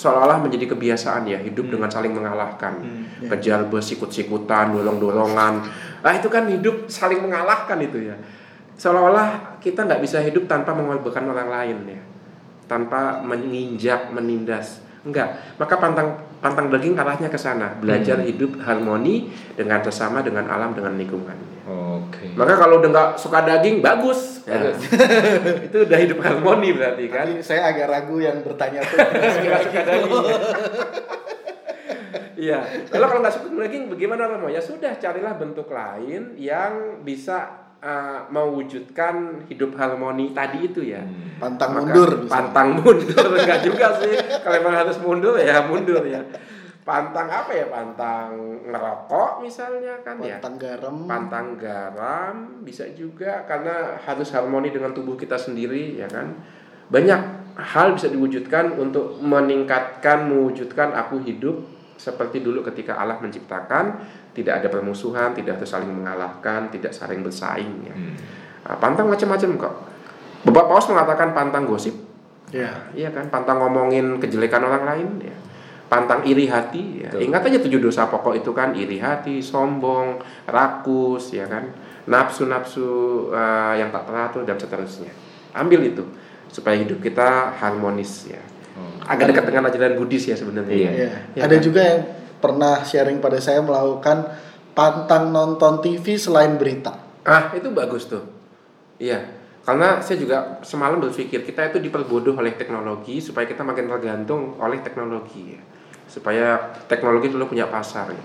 seolah-olah menjadi kebiasaan ya hidup dengan saling mengalahkan, kejar bus, sikut-sikutan, dorong-dorongan. Nah itu kan hidup saling mengalahkan itu ya. Seolah-olah kita nggak bisa hidup tanpa mengorbankan orang lain ya, tanpa menginjak, menindas. Enggak. Maka pantang pantang daging arahnya ke sana, belajar hidup harmoni dengan sesama, dengan alam, dengan lingkungan. Oke. Maka kalau udah nggak suka daging, bagus. Ya. Bagus. itu udah hidup harmoni berarti kan. Tadi saya agak ragu yang bertanya tuh. Nggak suka daging. Iya. Kalau kalau nggak suka daging, bagaimana Romo? Ya sudah, carilah bentuk lain yang bisa uh, mewujudkan hidup harmoni tadi itu ya. Pantang Maka- mundur. misalnya. Pantang mundur enggak juga sih. Kalau memang harus mundur ya mundur ya. Pantang apa ya? Pantang ngerokok misalnya kan ya. Pantang garam. Pantang garam bisa juga karena harus harmoni dengan tubuh kita sendiri ya kan. Banyak hal bisa diwujudkan untuk meningkatkan mewujudkan aku hidup seperti dulu ketika Allah menciptakan tidak ada permusuhan, tidak ada saling mengalahkan, tidak saling bersaing ya. Hmm. Nah, pantang macam-macam kok. Bapak Paus mengatakan pantang gosip, Ya. iya kan? Pantang ngomongin kejelekan orang lain, ya. Pantang iri hati, ya. Betul. Ingat aja tujuh dosa pokok itu kan iri hati, sombong, rakus, ya kan? Nafsu-nafsu eh, yang tak teratur dan seterusnya. Ambil itu supaya hidup kita harmonis ya. Oh. Agak dekat dengan ajaran Buddhis ya sebenarnya. Iya. Ya. Ya Ada kan? juga yang pernah sharing pada saya melakukan pantang nonton TV selain berita. Ah, itu bagus tuh. Iya. Karena saya juga semalam berpikir kita itu diperbodoh oleh teknologi supaya kita makin tergantung oleh teknologi ya. Supaya teknologi dulu punya pasar ya.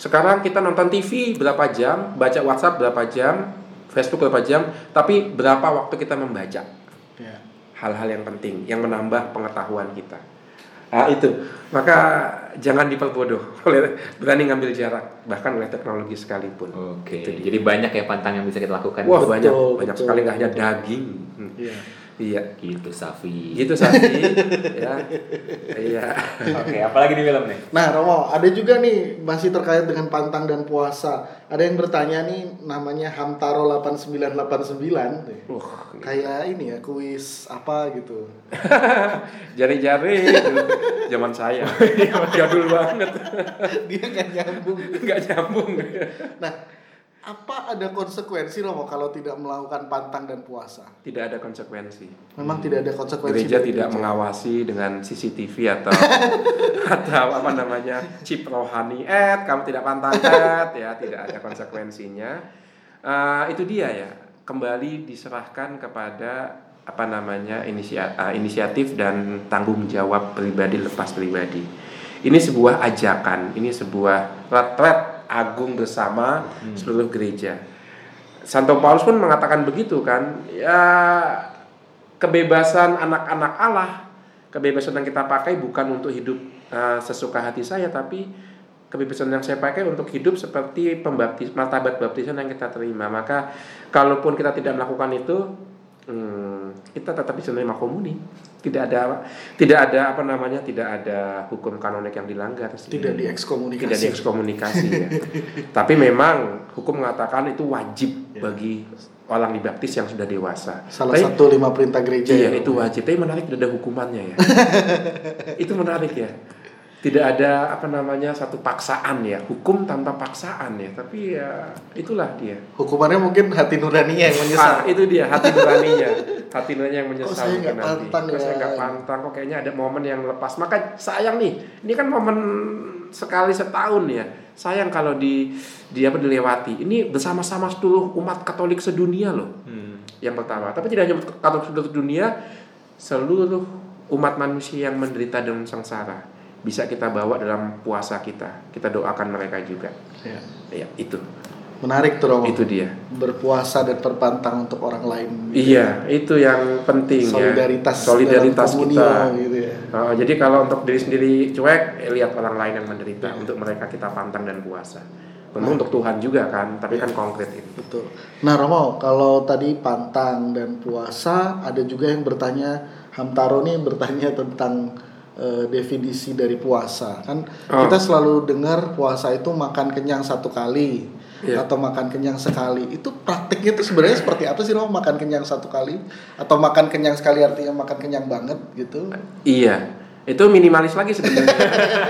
Sekarang kita nonton TV berapa jam, baca WhatsApp berapa jam, Facebook berapa jam, tapi berapa waktu kita membaca Ya. hal-hal yang penting yang menambah pengetahuan kita. Nah, itu. Maka jangan diperbodoh oleh berani ngambil jarak bahkan oleh teknologi sekalipun. Oke. Itu dia. Jadi banyak ya pantang yang bisa kita lakukan. Wah Betul, banyak banyak betul. sekali nggak hanya daging. Hmm. Iya. Gitu Safi. Gitu Safi. ya. Iya. Oke, apalagi di film nih? Nah, Romo, ada juga nih masih terkait dengan pantang dan puasa. Ada yang bertanya nih namanya Hamtaro 8989. Uh, Kayak ini ya, kuis apa gitu. jari-jari zaman saya. Jadul banget. Dia kan nyambung. Nggak nyambung. Nah, apa ada konsekuensi Romo kalau tidak melakukan pantang dan puasa? Tidak ada konsekuensi. Memang tidak ada konsekuensi. Gereja tidak gereja. mengawasi dengan CCTV atau atau apa namanya chip rohani. Eh, kamu tidak pantang ya tidak ada konsekuensinya. Eh, itu dia ya. Kembali diserahkan kepada apa namanya inisia- eh, inisiatif dan tanggung jawab pribadi lepas pribadi. ini sebuah ajakan, ini sebuah retret agung bersama seluruh gereja. Santo Paulus pun mengatakan begitu kan, ya kebebasan anak-anak Allah, kebebasan yang kita pakai bukan untuk hidup uh, sesuka hati saya, tapi kebebasan yang saya pakai untuk hidup seperti pembaptis martabat baptisan yang kita terima. Maka kalaupun kita tidak melakukan itu, hmm, kita tetap bisa menerima komuni. Tidak ada tidak ada apa namanya tidak ada hukum kanonik yang dilanggar. Tidak diekskomunikasi. Tidak diekskomunikasi ya. Tapi memang hukum mengatakan itu wajib bagi orang dibaptis yang sudah dewasa. Salah Tapi- satu lima perintah gereja Iya ya. itu wajib, tapi menarik tidak ada hukumannya ya. itu menarik ya. Tidak ada apa namanya satu paksaan ya, hukum tanpa paksaan ya. Tapi ya itulah dia. Hukumannya mungkin hati nuraninya yang Ah, menyesal. itu dia hati nuraninya, hati nuraninya yang menyesal. Kok saya nggak pantang Kok saya ya? nggak pantang, kok kayaknya ada momen yang lepas. Maka sayang nih, ini kan momen sekali setahun ya. Sayang kalau di di apa dilewati. Ini bersama-sama seluruh umat Katolik sedunia loh Hmm. yang pertama. Tapi tidak hanya Katolik seluruh dunia, seluruh umat manusia yang menderita dan sengsara bisa kita bawa dalam puasa kita. Kita doakan mereka juga. Ya. Ya, itu. Menarik tuh Romo. Itu dia. Berpuasa dan terpantang untuk orang lain. Iya, itu yang penting Solidaritas, ya. Solidaritas dalam kita. gitu ya. Uh, jadi kalau untuk diri sendiri cuek, eh, lihat orang lain yang menderita. Untuk mereka kita pantang dan puasa. Tentu untuk Tuhan juga kan, tapi kan konkret ini. Betul. Nah Romo, kalau tadi pantang dan puasa, ada juga yang bertanya, Hamtaro nih bertanya tentang eh, definisi dari puasa. Kan Oh. kita selalu dengar puasa itu makan kenyang satu kali Iya. atau makan kenyang sekali. Itu praktiknya itu sebenarnya seperti apa sih Romo? Makan kenyang satu kali atau makan kenyang sekali artinya makan kenyang banget gitu? Iya, itu minimalis lagi sebenarnya.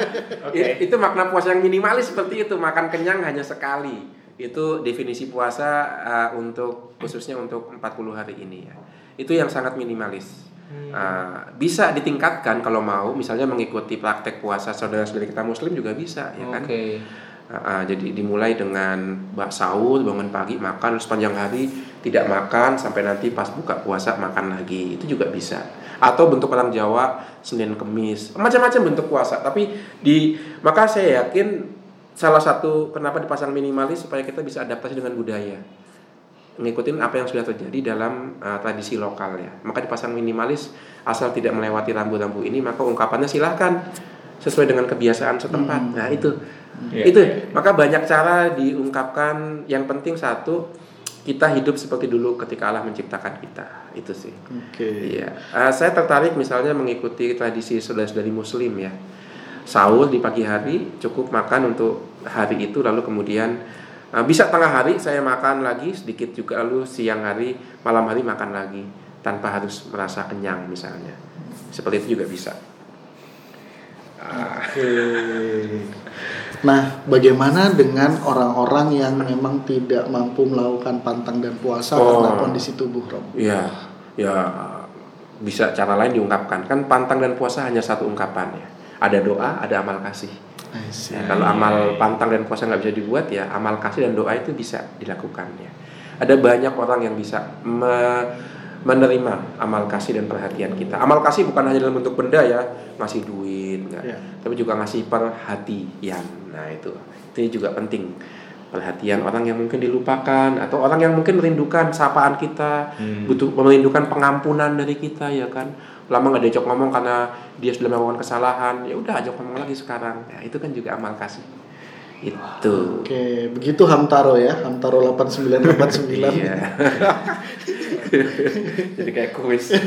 I- Itu makna puasa yang minimalis seperti itu, makan kenyang hanya sekali. Itu definisi puasa uh, untuk khususnya untuk 40 hari ini ya. Itu yang sangat minimalis. Uh, bisa ditingkatkan kalau mau, misalnya mengikuti praktek puasa saudara-saudara kita muslim juga bisa ya kan. Uh, uh, jadi dimulai dengan bak sahur, bangun pagi makan sepanjang hari tidak makan sampai nanti pas buka puasa makan lagi itu juga bisa. Atau bentuk orang Jawa Senin Kemis macam-macam bentuk puasa. Tapi di maka saya yakin salah satu kenapa dipasang minimalis supaya kita bisa adaptasi dengan budaya ngikutin apa yang sudah terjadi dalam uh, tradisi lokal ya. Maka dipasang minimalis asal tidak melewati rambu-rambu ini maka ungkapannya silahkan sesuai dengan kebiasaan setempat. Nah itu Iya, itu maka banyak cara diungkapkan. Yang penting satu kita hidup seperti dulu ketika Allah menciptakan kita. Itu sih. Oke. Iya, Eh, saya tertarik misalnya mengikuti tradisi saudara-saudari Muslim ya. Sahur di pagi hari cukup makan untuk hari itu, lalu kemudian eh, bisa tengah hari saya makan lagi sedikit juga, lalu siang hari, malam hari makan lagi tanpa harus merasa kenyang misalnya. Seperti itu juga bisa. Ah, Oke. Nah, bagaimana dengan orang-orang yang memang tidak mampu melakukan pantang dan puasa Oh. karena kondisi tubuh, Romo? ya, ya bisa cara lain diungkapkan. Kan pantang dan puasa hanya satu ungkapan ya. Ada doa, ada amal kasih. Ya, kalau amal pantang dan puasa nggak bisa dibuat ya amal kasih dan doa itu bisa dilakukan ya. Ada banyak orang yang bisa me- menerima amal kasih dan perhatian kita. Amal kasih bukan hanya dalam bentuk benda ya, ngasih duit, enggak. Ya. tapi juga ngasih perhatian. Nah itu, itu juga penting. Perhatian orang yang mungkin dilupakan atau orang yang mungkin merindukan sapaan kita, Hmm. butuh merindukan pengampunan dari kita ya kan. Lama nggak diajak ngomong karena dia sudah melakukan kesalahan, ya udah ajak ngomong lagi sekarang. Ya, itu kan juga amal kasih. Itu. Oke, begitu Hamtaro ya, Hamtaro 8989. Iya. Jadi kayak kuis.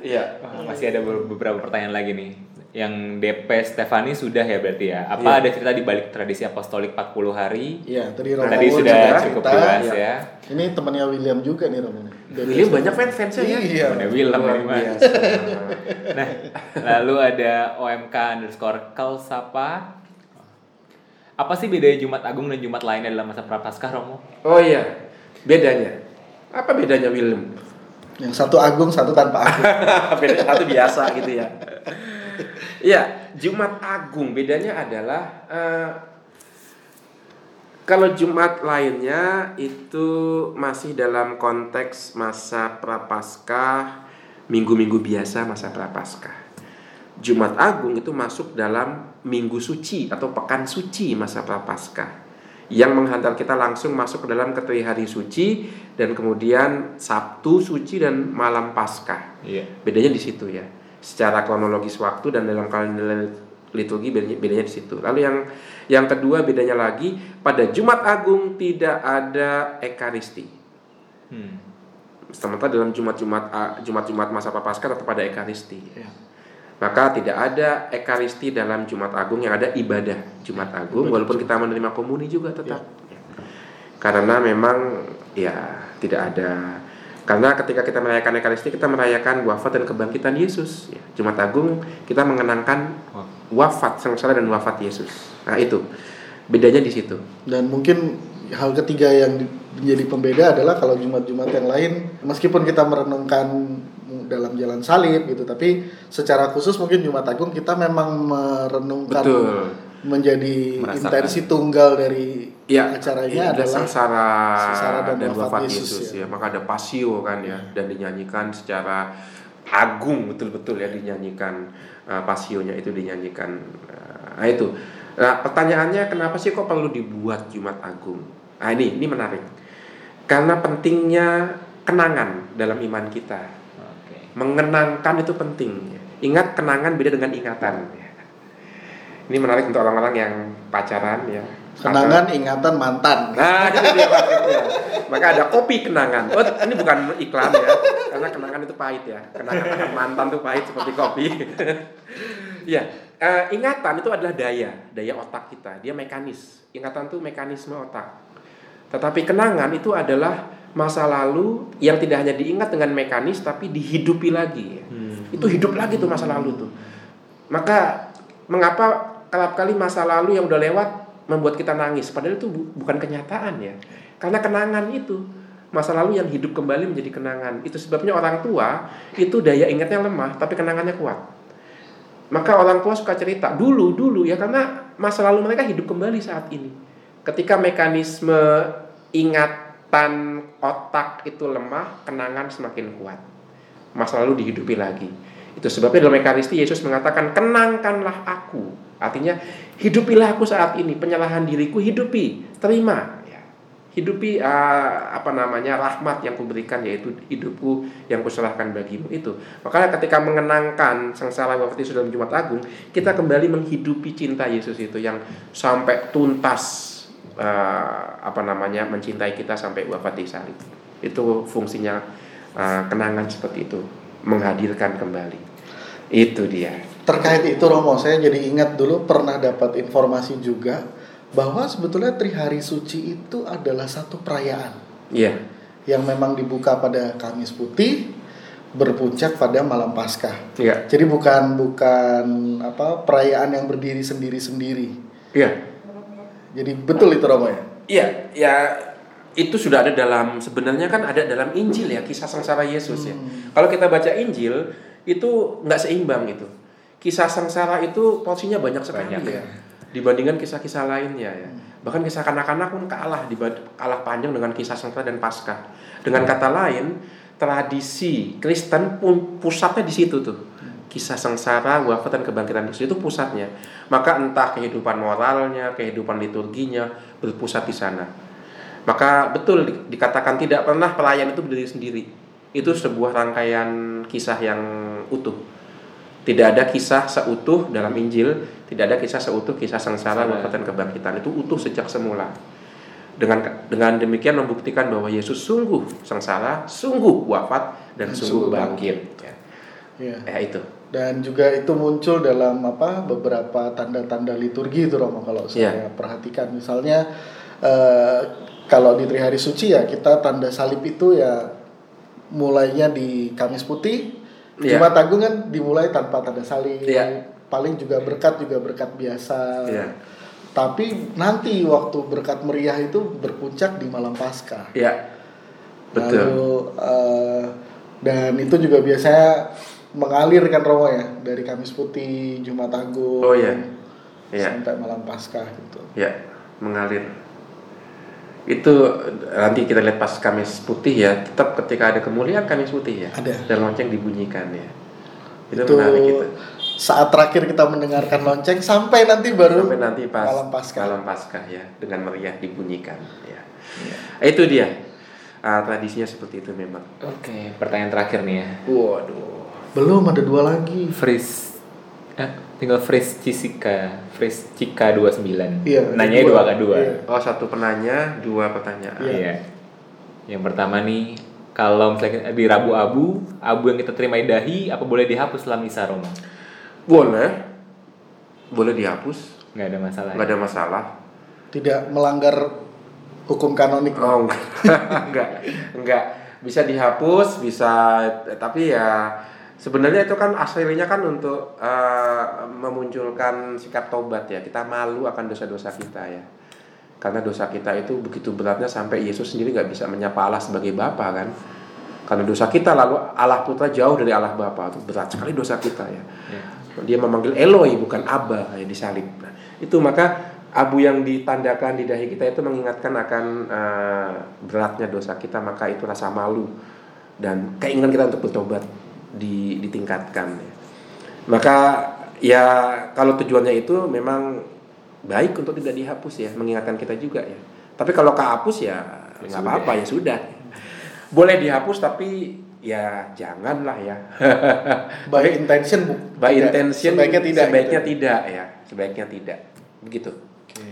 Iya. Masih ada be- beberapa pertanyaan lagi nih. Yang DP Stefani sudah ya berarti ya. Apa Iya. ada cerita di balik tradisi apostolik 40 hari? Iya, tadi Romo Tadi sudah cerita. cukup jelas Iya. ya. Ini temannya William juga nih Romo. nih. William banyak fans-fansnya ya. Iya. Ada Willem Luar ini biasa. Nah, lalu ada OMK underscore Kalsapa. Apa sih bedanya Jumat Agung dan Jumat lainnya dalam masa Prapaskah, Romo? Oh iya, bedanya. Apa bedanya William? Yang satu agung, satu tanpa agung. bedanya satu biasa gitu ya. Iya, Jumat Agung bedanya adalah eh, kalau Jumat lainnya itu masih dalam konteks masa prapaskah, minggu-minggu biasa masa prapaskah. Jumat Agung itu masuk dalam minggu suci atau pekan suci masa prapaskah yang menghantar kita langsung masuk ke dalam kategori hari suci dan kemudian Sabtu suci dan malam Paskah. Iya. Bedanya di situ ya. Secara kronologis waktu dan dalam kalender liturgi bedanya, bedanya di situ. Lalu yang yang kedua bedanya lagi pada Jumat Agung tidak ada ekaristi. Hmm. Sementara dalam Jumat-Jumat ah, Jumat-Jumat masa Prapaskah tetap ada ekaristi. Ya. Maka tidak ada ekaristi dalam Jumat Agung yang ada ibadah Jumat Agung walaupun kita menerima komuni juga tetap. Karena memang ya tidak ada karena ketika kita merayakan ekaristi kita merayakan wafat dan kebangkitan Yesus. Ya, Jumat Agung kita mengenangkan wafat sengsara dan wafat Yesus. Nah, itu. Bedanya di situ. Dan mungkin hal ketiga yang di- menjadi pembeda adalah kalau Jumat-Jumat yang lain meskipun kita merenungkan dalam jalan salib gitu tapi secara khusus mungkin Jumat Agung kita memang merenungkan Betul. Menjadi Merasakan. intensi tunggal dari Ya, acaranya ada adalah sengsara, sengsara dan dan, wafat wafat Yesus, Yesus, ya. ya. Maka ada pasio kan ya dan dinyanyikan secara agung betul-betul ya dinyanyikan uh, pasionya itu dinyanyikan. Uh, nah itu. Nah, pertanyaannya kenapa sih kok perlu dibuat Jumat Agung? Nah, ini ini menarik. Karena pentingnya kenangan dalam iman kita. Oke. Mengenangkan itu penting. Ingat kenangan beda dengan ingatan. Ini menarik untuk orang-orang yang pacaran ya. kenangan ingatan mantan Nah, itu dia maksudnya. Maka ada kopi kenangan. Oh, ini bukan iklan ya, karena kenangan itu pahit ya. Kenangan mantan itu pahit seperti kopi. ya, eh, ingatan itu adalah daya, daya otak kita. Dia mekanis. Ingatan itu mekanisme otak. Tetapi kenangan itu adalah masa lalu yang tidak hanya diingat dengan mekanis tapi dihidupi lagi. Itu hidup lagi tuh masa lalu tuh. Maka mengapa kerap kali masa lalu yang udah lewat membuat kita nangis padahal itu bu- bukan kenyataan ya. Karena kenangan itu masa lalu yang hidup kembali menjadi kenangan. Itu sebabnya orang tua itu daya ingatnya lemah tapi kenangannya kuat. Maka orang tua suka cerita dulu dulu ya karena masa lalu mereka hidup kembali saat ini. Ketika mekanisme ingatan otak itu lemah, kenangan semakin kuat. Masa lalu dihidupi lagi. Itu sebabnya dalam Ekaristi Yesus mengatakan kenangkanlah aku. Artinya hidupilah aku saat ini, penyerahan diriku hidupi, terima. Ya. Hidupi eh, apa namanya rahmat yang kuberikan yaitu hidupku yang kuserahkan bagimu itu. Makanya ketika mengenangkan sengsara wafat Yesus dalam Jumat Agung, kita kembali menghidupi cinta Yesus itu yang sampai tuntas eh, apa namanya mencintai kita sampai wafat di salib. Itu fungsinya eh, kenangan seperti itu, menghadirkan kembali. Itu dia. Terkait itu Romo saya jadi ingat dulu pernah dapat informasi juga bahwa sebetulnya Trihari Suci itu adalah satu perayaan Iya. yang memang dibuka pada Kamis Putih berpuncak pada malam Paskah. Iya. Jadi bukan bukan apa perayaan yang berdiri sendiri-sendiri. Iya. Jadi betul itu Romo ya. Iya, ya itu sudah ada dalam sebenarnya kan ada dalam Injil ya kisah sengsara Yesus ya. Kalau kita baca Injil itu nggak seimbang itu. Kisah sengsara itu porsinya banyak sekali Banyak, ya. Dibandingkan kisah-kisah lainnya ya. Bahkan kisah kanak-kanak pun kalah kalah panjang dengan kisah sengsara dan Paskah. Dengan kata lain, tradisi Kristen pun pusatnya di situ tuh. Kisah sengsara, wafat dan kebangkitan Yesus itu pusatnya. Maka entah kehidupan moralnya, kehidupan liturginya berpusat di sana. Maka betul di- dikatakan tidak pernah pelayan itu berdiri sendiri. Itu sebuah rangkaian kisah yang utuh. Tidak ada kisah seutuh dalam Injil, tidak ada kisah seutuh kisah sengsara, wafat dan kebangkitan. Itu utuh sejak semula. Dengan dengan demikian membuktikan bahwa Yesus sungguh sengsara, sungguh wafat dan sungguh bangkit. Ya. Iya. Ya, itu. Dan juga itu muncul dalam apa beberapa tanda-tanda liturgi itu Romo kalau saya Iya. perhatikan misalnya eh, kalau di Trihari Suci ya kita tanda salib itu ya mulainya di Kamis Putih Iya. Jumat Agung kan dimulai tanpa tanda salib Iya. paling juga berkat juga berkat biasa Iya. tapi nanti waktu berkat meriah itu berpuncak di malam Paskah Ya. Betul. Lalu eh, dan itu juga biasanya mengalir kan Romo ya dari Kamis Putih, Jumat Agung, Oh iya. Iya. sampai malam Paskah gitu. Ya, mengalir. Itu nanti kita lihat pas Kamis Putih ya, tetap ketika ada kemuliaan Kamis Putih ya. Ada. Dan lonceng dibunyikan ya. Itu, Itu menarik itu. saat terakhir kita mendengarkan lonceng sampai nanti baru sampai nanti pas malam Paskah. malam Paskah ya dengan meriah dibunyikan ya. Itu dia. Ah, tradisinya seperti itu memang. Oke, pertanyaan terakhir nih ya. Waduh. Belum ada dua lagi. Fris eh, tinggal Fris Cisika, Fris Cika 29. Iya, Nanya dua. dua kan dua. Iya. Oh, satu penanya, dua pertanyaan. Iya. Yang pertama nih, kalau misalnya di Rabu Abu, abu yang kita terima di dahi, apa boleh dihapus setelah misa Roma? Boleh. Boleh dihapus, Nggak ada masalah. nggak ada masalah. Tidak melanggar hukum kanonik. Oh, enggak. enggak. Enggak. Bisa dihapus, bisa tapi ya sebenarnya itu kan aslinya kan untuk eh, memunculkan sikap tobat ya. Kita malu akan dosa-dosa kita ya. Karena dosa kita itu begitu beratnya sampai Yesus sendiri nggak bisa menyapa Allah sebagai Bapa kan. Karena dosa kita lalu Allah Putra jauh dari Allah Bapa. Itu berat sekali dosa kita ya. Iya. Dia memanggil Eloi bukan Abba ya disalib. Nah, itu maka abu yang ditandakan di dahi kita itu mengingatkan akan eh, beratnya dosa kita maka itu rasa malu dan keinginan kita untuk bertobat di, ditingkatkan ya. Maka ya kalau tujuannya itu memang baik untuk tidak dihapus ya mengingatkan kita juga ya. Tapi kalau kehapus ya Ya nggak apa-apa ya sudah. Boleh dihapus tapi ya janganlah ya. By intention bu. By tidak. intention Sebaiknya tidak. sebaiknya gitu. tidak ya sebaiknya tidak begitu Oke.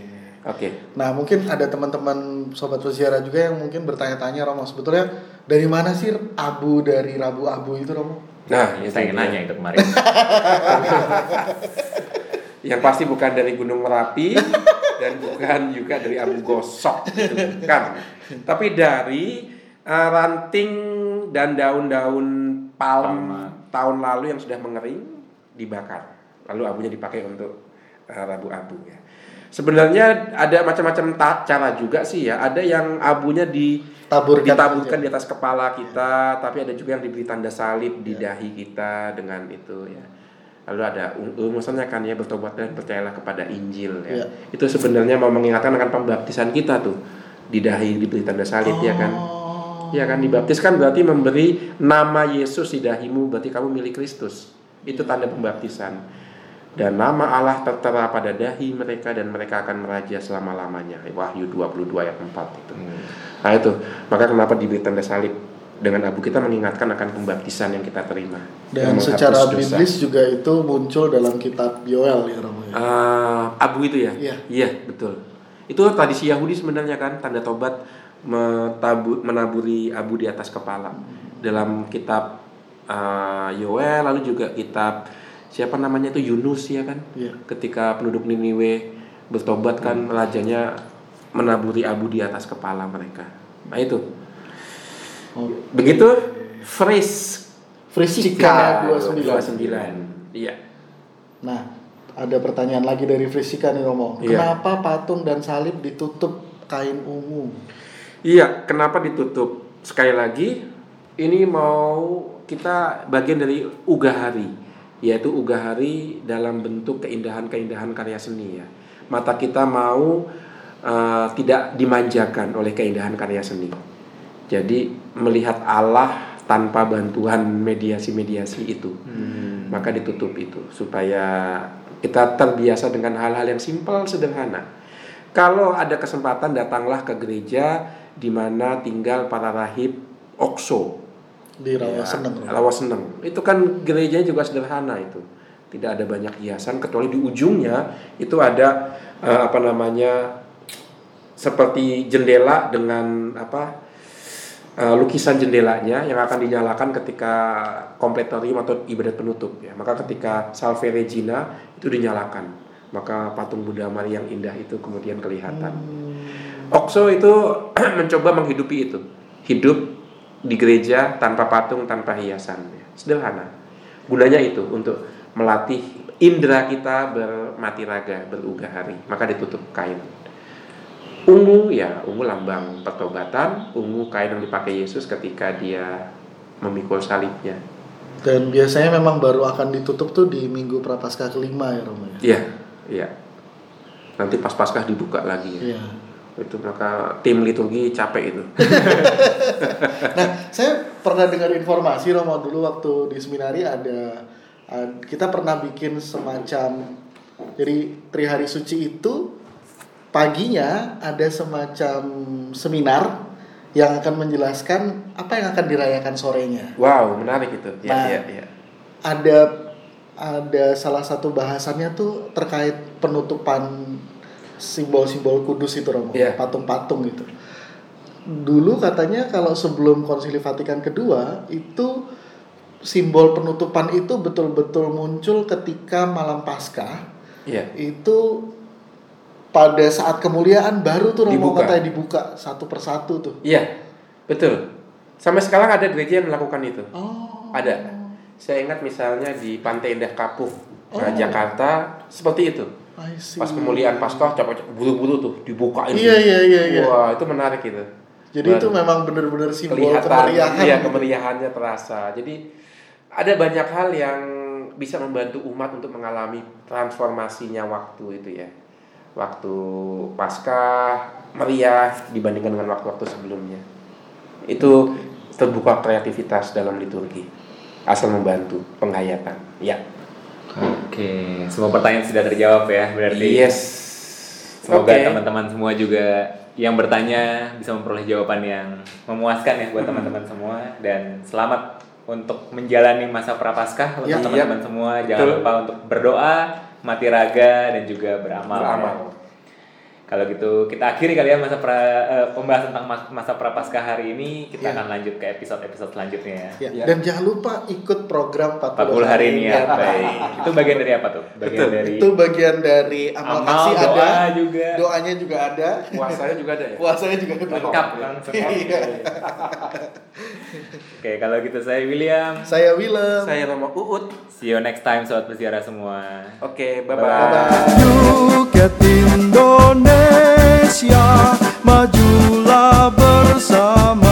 oke Nah mungkin ada teman-teman sobat peziarah juga yang mungkin bertanya-tanya Romo sebetulnya dari mana sih abu dari Rabu Abu itu Romo? nah Ya, itu saya dia. nanya itu kemarin. yang pasti bukan dari Gunung Merapi dan bukan juga dari Abu Gosok itu bukan tapi dari uh, ranting dan daun-daun palm Palma. tahun lalu yang sudah mengering dibakar lalu abunya dipakai untuk uh, Rabu Abu ya sebenarnya ada macam-macam cara juga sih ya ada yang abunya di Taburkan ditaburkan aja. di atas kepala kita, tapi ada juga yang diberi tanda salib di dahi kita dengan itu ya. Lalu ada rumusannya kan ya bertobat dan percayalah kepada Injil ya. Ya. Itu sebenarnya mau mengingatkan akan pembaptisan kita tuh di dahi diberi tanda salib ya kan. Oh. Ya kan dibaptis kan berarti memberi nama Yesus di dahimu berarti kamu milik Kristus. Itu tanda pembaptisan. Dan nama Allah tertera pada dahi mereka dan mereka akan meraja selama-lamanya. Wahyu 22 ayat 4 itu. Hmm. Nah itu, maka kenapa diberi tanda salib dengan abu kita mengingatkan akan pembaptisan yang kita terima. Dan secara dosa. biblis juga itu muncul dalam kitab Yoel ya Romo. Ah, abu itu ya? Iya. betul. Itu tradisi Yahudi sebenarnya kan, tanda tobat metabu- menaburi abu di atas kepala. Dalam kitab ah, Yoel, lalu juga kitab siapa namanya itu Yunus ya kan? Iya. Ketika penduduk Niniwe bertobat kan rajanya menaburi abu di atas kepala mereka. Nah itu. Oh. Begitu Fris Frisika 29. 29. Iya. Nah, ada pertanyaan lagi dari Frisika nih Romo. Iya. Kenapa patung dan salib ditutup kain ungu? Iya, kenapa ditutup? Sekali lagi, ini mau kita bagian dari ugahari, yaitu ugahari dalam bentuk keindahan-keindahan karya seni ya. Mata kita mau eh, tidak dimanjakan oleh keindahan karya seni. Jadi melihat Allah tanpa bantuan mediasi-mediasi itu, maka ditutup itu supaya kita terbiasa dengan hal-hal yang simpel sederhana. Kalau ada kesempatan datanglah ke gereja di mana tinggal para rahib Okso. Di Rawa Ya, Seneng. Rawa Seneng. Itu kan gerejanya juga sederhana itu. Tidak ada banyak hiasan kecuali di ujungnya itu ada eh, apa namanya seperti jendela dengan apa eh, lukisan jendelanya yang akan dinyalakan ketika kompletorium atau ibadat penutup ya. Maka ketika Salve Regina itu dinyalakan. Maka patung Buddha Maria yang indah itu kemudian kelihatan. Okso itu mencoba menghidupi itu. Hidup di gereja tanpa patung, tanpa hiasan. ya. Sederhana. Gunanya itu untuk melatih indera kita bermati raga, berugahari. Maka ditutup kain. Ungu ya, ungu lambang pertobatan, ungu kain yang dipakai Yesus ketika dia memikul salibnya. Dan biasanya memang baru akan ditutup tuh di Minggu Prapaskah kelima ya Romo ya. Iya, iya. Nanti pas Paskah dibuka lagi ya. Iya. Itu maka tim liturgi capek itu. Nah, saya pernah dengar informasi Romo dulu waktu di seminari ada kita pernah bikin semacam jadi Trihari Suci itu paginya ada semacam seminar yang akan menjelaskan apa yang akan dirayakan sorenya. Wow, menarik itu. Ya, Nah, ya, ya. Ada ada salah satu bahasannya tuh terkait penutupan simbol-simbol kudus itu Romo, Iya. patung-patung gitu. Dulu katanya kalau sebelum Konsili Vatikan kedua itu simbol penutupan itu betul-betul muncul ketika malam Paskah Iya. itu pada saat kemuliaan baru tuh Romo Dibuka. katanya dibuka satu persatu tuh. Iya, betul. Sampai sekarang ada gereja yang melakukan itu. Oh. Ada. Saya ingat misalnya di Pantai Indah Kapuk, Oh. nah, Jakarta, seperti itu. Pas kemuliaan Paskah, cepet buru-buru tuh dibukain. Iya iya iya iya. Wah, itu menarik itu. Jadi itu memang benar-benar simbol kelihatan. kemeriahan. iya kemeriahannya terasa. Jadi ada banyak hal yang bisa membantu umat untuk mengalami transformasinya waktu itu ya. Waktu pasca meriah dibandingkan dengan waktu-waktu sebelumnya. Itu terbuka kreativitas dalam liturgi. Asal membantu penghayatan. Ya Oke, semua pertanyaan sudah terjawab ya berarti. yes Semoga Oke. teman-teman semua juga yang bertanya bisa memperoleh jawaban yang memuaskan ya buat teman-teman semua dan selamat untuk menjalani masa prapaskah untuk Ya, teman-teman iya. semua. Jangan Betul. lupa untuk berdoa, mati raga dan juga beramal. Beramal. ya. Kalau gitu kita akhiri kali ya masa pra, eh, pembahasan tentang mas- masa prapaskah hari ini. Kita Ya. akan lanjut ke episode-episode selanjutnya ya. Ya, Ya. Dan jangan lupa ikut program 40, 40 hari ini ya. Baik. Itu bagian dari apa tuh? Bagian Betul. dari Itu bagian dari amal, amal, kasih doa ada, juga. doanya juga ada, puasanya juga ada ya puasanya juga ada. lengkap kan semua. Iya. Oke, kalau gitu saya William. Saya Willem. saya Romo Uut See you next time sobat peziarah semua. oke bye Bye-bye. bye Yuket Indonesia Majulah bersama-sama